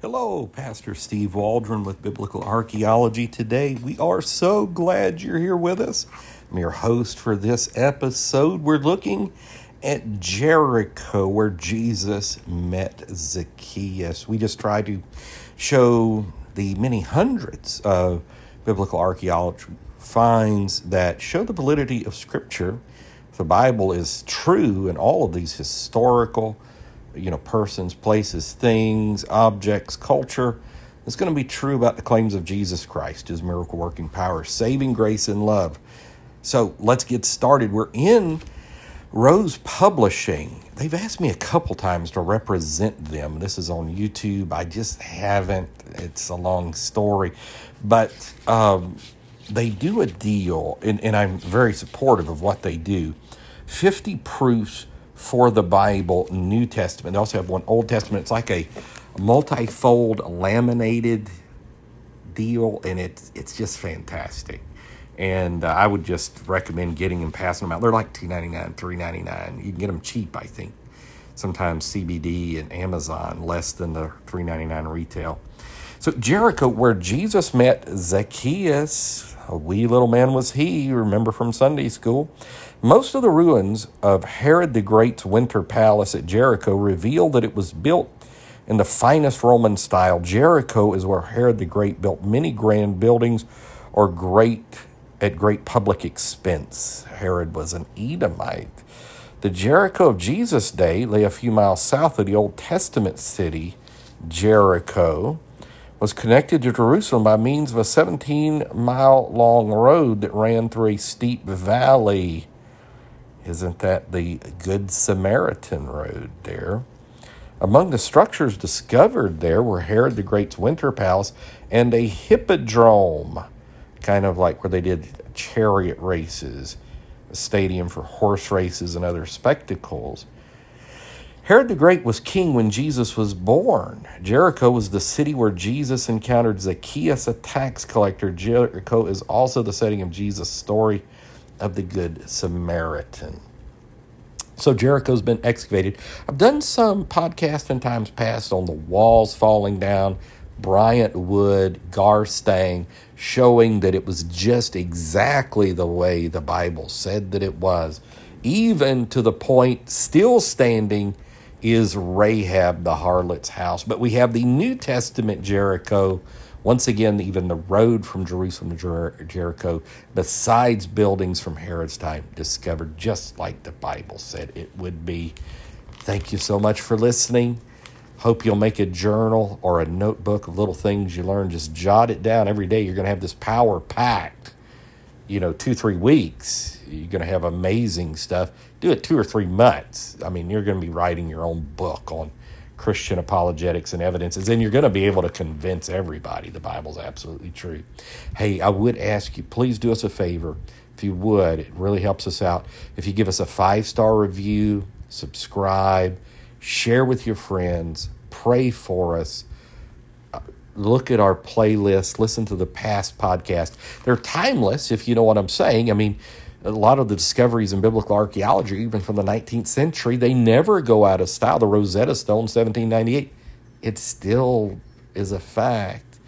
Hello, Pastor Steve Waldron with Biblical Archaeology. Today, we are so glad you're here with us. I'm your host for this episode. We're looking at Jericho, where Jesus met Zacchaeus. We just try to show the many hundreds of biblical archaeology finds that show the validity of Scripture. The Bible is true, and all of these historical you know, persons, places, things, objects, culture. It's going to be true about the claims of Jesus Christ, his miracle working power, saving grace and love. So let's get started. We're in Rose Publishing. They've asked me a couple times to represent them. This is on YouTube. I just haven't. It's a long story. But um, they do a deal, and, and I'm very supportive of what they do 50 proofs for the Bible, New Testament. They also have one Old Testament. It's like a multifold laminated deal, and it's it's just fantastic. And uh, I would just recommend getting and passing them out. They're like two ninety nine, three ninety nine. You can get them cheap, I think. Sometimes CBD and Amazon less than the three ninety nine retail. So Jericho, where Jesus met Zacchaeus, a wee little man was he. Remember from Sunday school. Most of the ruins of Herod the Great's winter palace at Jericho reveal that it was built in the finest Roman style. Jericho is where Herod the Great built many grand buildings or great at great public expense. Herod was an Edomite. The Jericho of Jesus' day lay a few miles south of the Old Testament city, Jericho, was connected to Jerusalem by means of a 17 mile long road that ran through a steep valley. Isn't that the Good Samaritan Road there? Among the structures discovered there were Herod the Great's winter palace and a hippodrome, kind of like where they did chariot races, a stadium for horse races and other spectacles. Herod the Great was king when Jesus was born. Jericho was the city where Jesus encountered Zacchaeus, a tax collector. Jericho is also the setting of Jesus' story of the Good Samaritan. So Jericho's been excavated. I've done some podcasts in times past on the walls falling down, Bryant Wood, Garstang, showing that it was just exactly the way the Bible said that it was, even to the point still standing is Rahab the harlot's house. But we have the New Testament Jericho once again, even the road from Jerusalem to Jer- Jericho, besides buildings from Herod's time, discovered just like the Bible said it would be. Thank you so much for listening. Hope you'll make a journal or a notebook of little things you learn. Just jot it down every day. You're going to have this power packed, you know, two, three weeks. You're going to have amazing stuff. Do it two or three months. I mean, you're going to be writing your own book on Christian apologetics and evidences, and you're going to be able to convince everybody the Bible's absolutely true. Hey, I would ask you, please do us a favor. If you would, it really helps us out. If you give us a five star review, subscribe, share with your friends, pray for us. Look at our playlist, listen to the past podcast. They're timeless, if you know what I'm saying. I mean, a lot of the discoveries in biblical archaeology, even from the 19th century, they never go out of style. The Rosetta Stone, 1798, it still is a fact.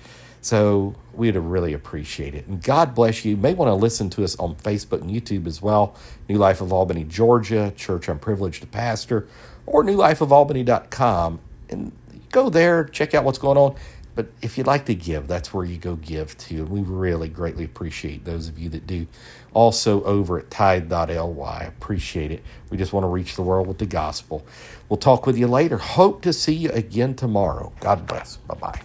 So we'd really appreciate it. And God bless you. You may want to listen to us on Facebook and YouTube as well. New Life of Albany, Georgia, Church I'm Privileged to Pastor, or newlifeofalbany.com. And go there, check out what's going on. But if you'd like to give, that's where you go give to. And we really greatly appreciate those of you that do. Also over at tithe.ly. Appreciate it. We just want to reach the world with the gospel. We'll talk with you later. Hope to see you again tomorrow. God bless. Bye bye.